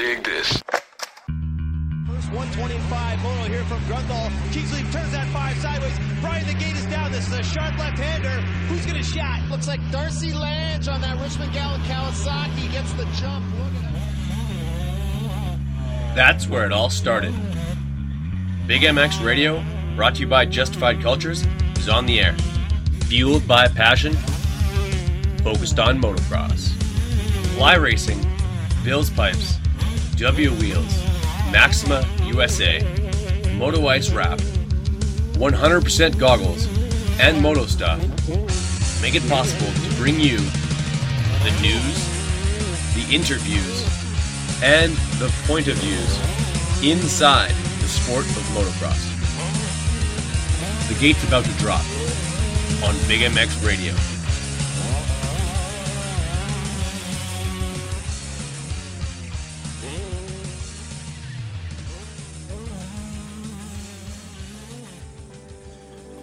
Dig this. First 125, Moto here from Grundle. Kingsley turns that five sideways. Brian, the gate is down. This is a sharp left-hander. Who's going to shot? Looks like Darcy Lange on that Richmond Gallon Kawasaki gets the jump. Look at. That's where it all started. Big MX Radio, brought to you by Justified Cultures, is on the air. Fueled by passion, focused on motocross. Fly Racing, Bill's Pipes, W Wheels, Maxima USA, Moto Ice Wrap, 100% goggles, and Moto Stuff make it possible to bring you the news, the interviews, and the point of views inside the sport of motocross. The gate's about to drop on Big MX Radio.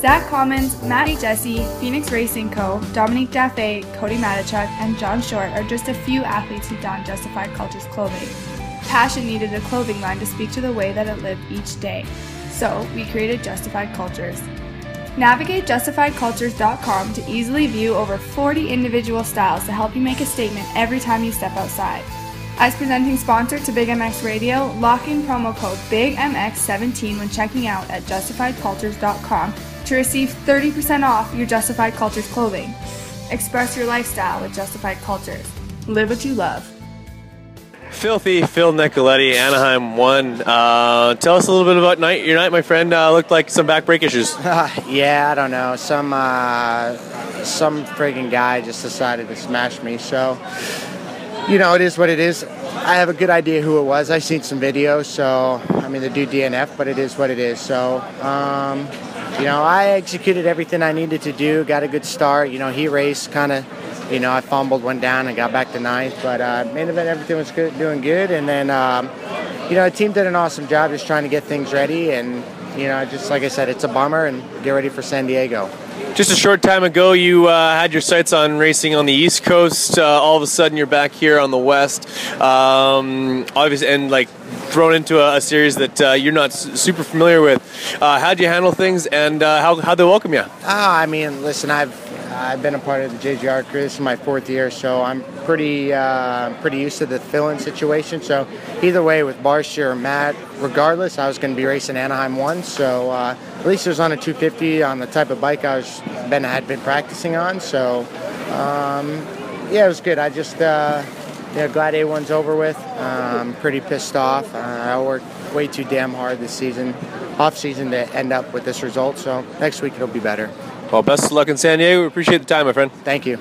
Zach Commons, Matty Jesse, Phoenix Racing Co., Dominique Jaffe, Cody Matichuk, and John Short are just a few athletes who don Justified Cultures clothing. Passion needed a clothing line to speak to the way that it lived each day, so we created Justified Cultures. Navigate justifiedcultures.com to easily view over 40 individual styles to help you make a statement every time you step outside. As presenting sponsor to Big MX Radio, lock in promo code BIGMX17 when checking out at justifiedcultures.com to receive 30% off your Justified Cultures clothing. Express your lifestyle with Justified Cultures. Live what you love. Filthy Phil Nicoletti, Anaheim 1. Uh, tell us a little bit about night. Your night, my friend, uh, looked like some back brake issues. yeah, I don't know. Some uh, some friggin' guy just decided to smash me. So, you know, it is what it is. I have a good idea who it was. I've seen some videos, so I mean, they do DNF, but it is what it is. So, um, you know, I executed everything I needed to do. Got a good start. You know, he raced kind of. You know, I fumbled, went down, and got back to ninth. But uh, main event, everything was good, doing good. And then, um, you know, the team did an awesome job just trying to get things ready. And you know, just like I said, it's a bummer, and get ready for San Diego. Just a short time ago, you uh, had your sights on racing on the East Coast. Uh, all of a sudden, you're back here on the West. Um, obviously, and like thrown into a, a series that uh, you're not s- super familiar with. Uh, how'd you handle things, and uh, how how'd they welcome you? Ah, I mean, listen, I've I've been a part of the JGR crew. This is my fourth year, so I'm pretty uh, pretty used to the fill-in situation. So either way, with Barcia or Matt, regardless, I was going to be racing Anaheim one. So uh, at least it was on a 250 on the type of bike I was been had been practicing on. So um, yeah, it was good. I just uh, yeah, glad A1's over with. I'm pretty pissed off. Uh, I worked way too damn hard this season, off season to end up with this result. So next week it'll be better. Well, best of luck in San Diego. We appreciate the time, my friend. Thank you.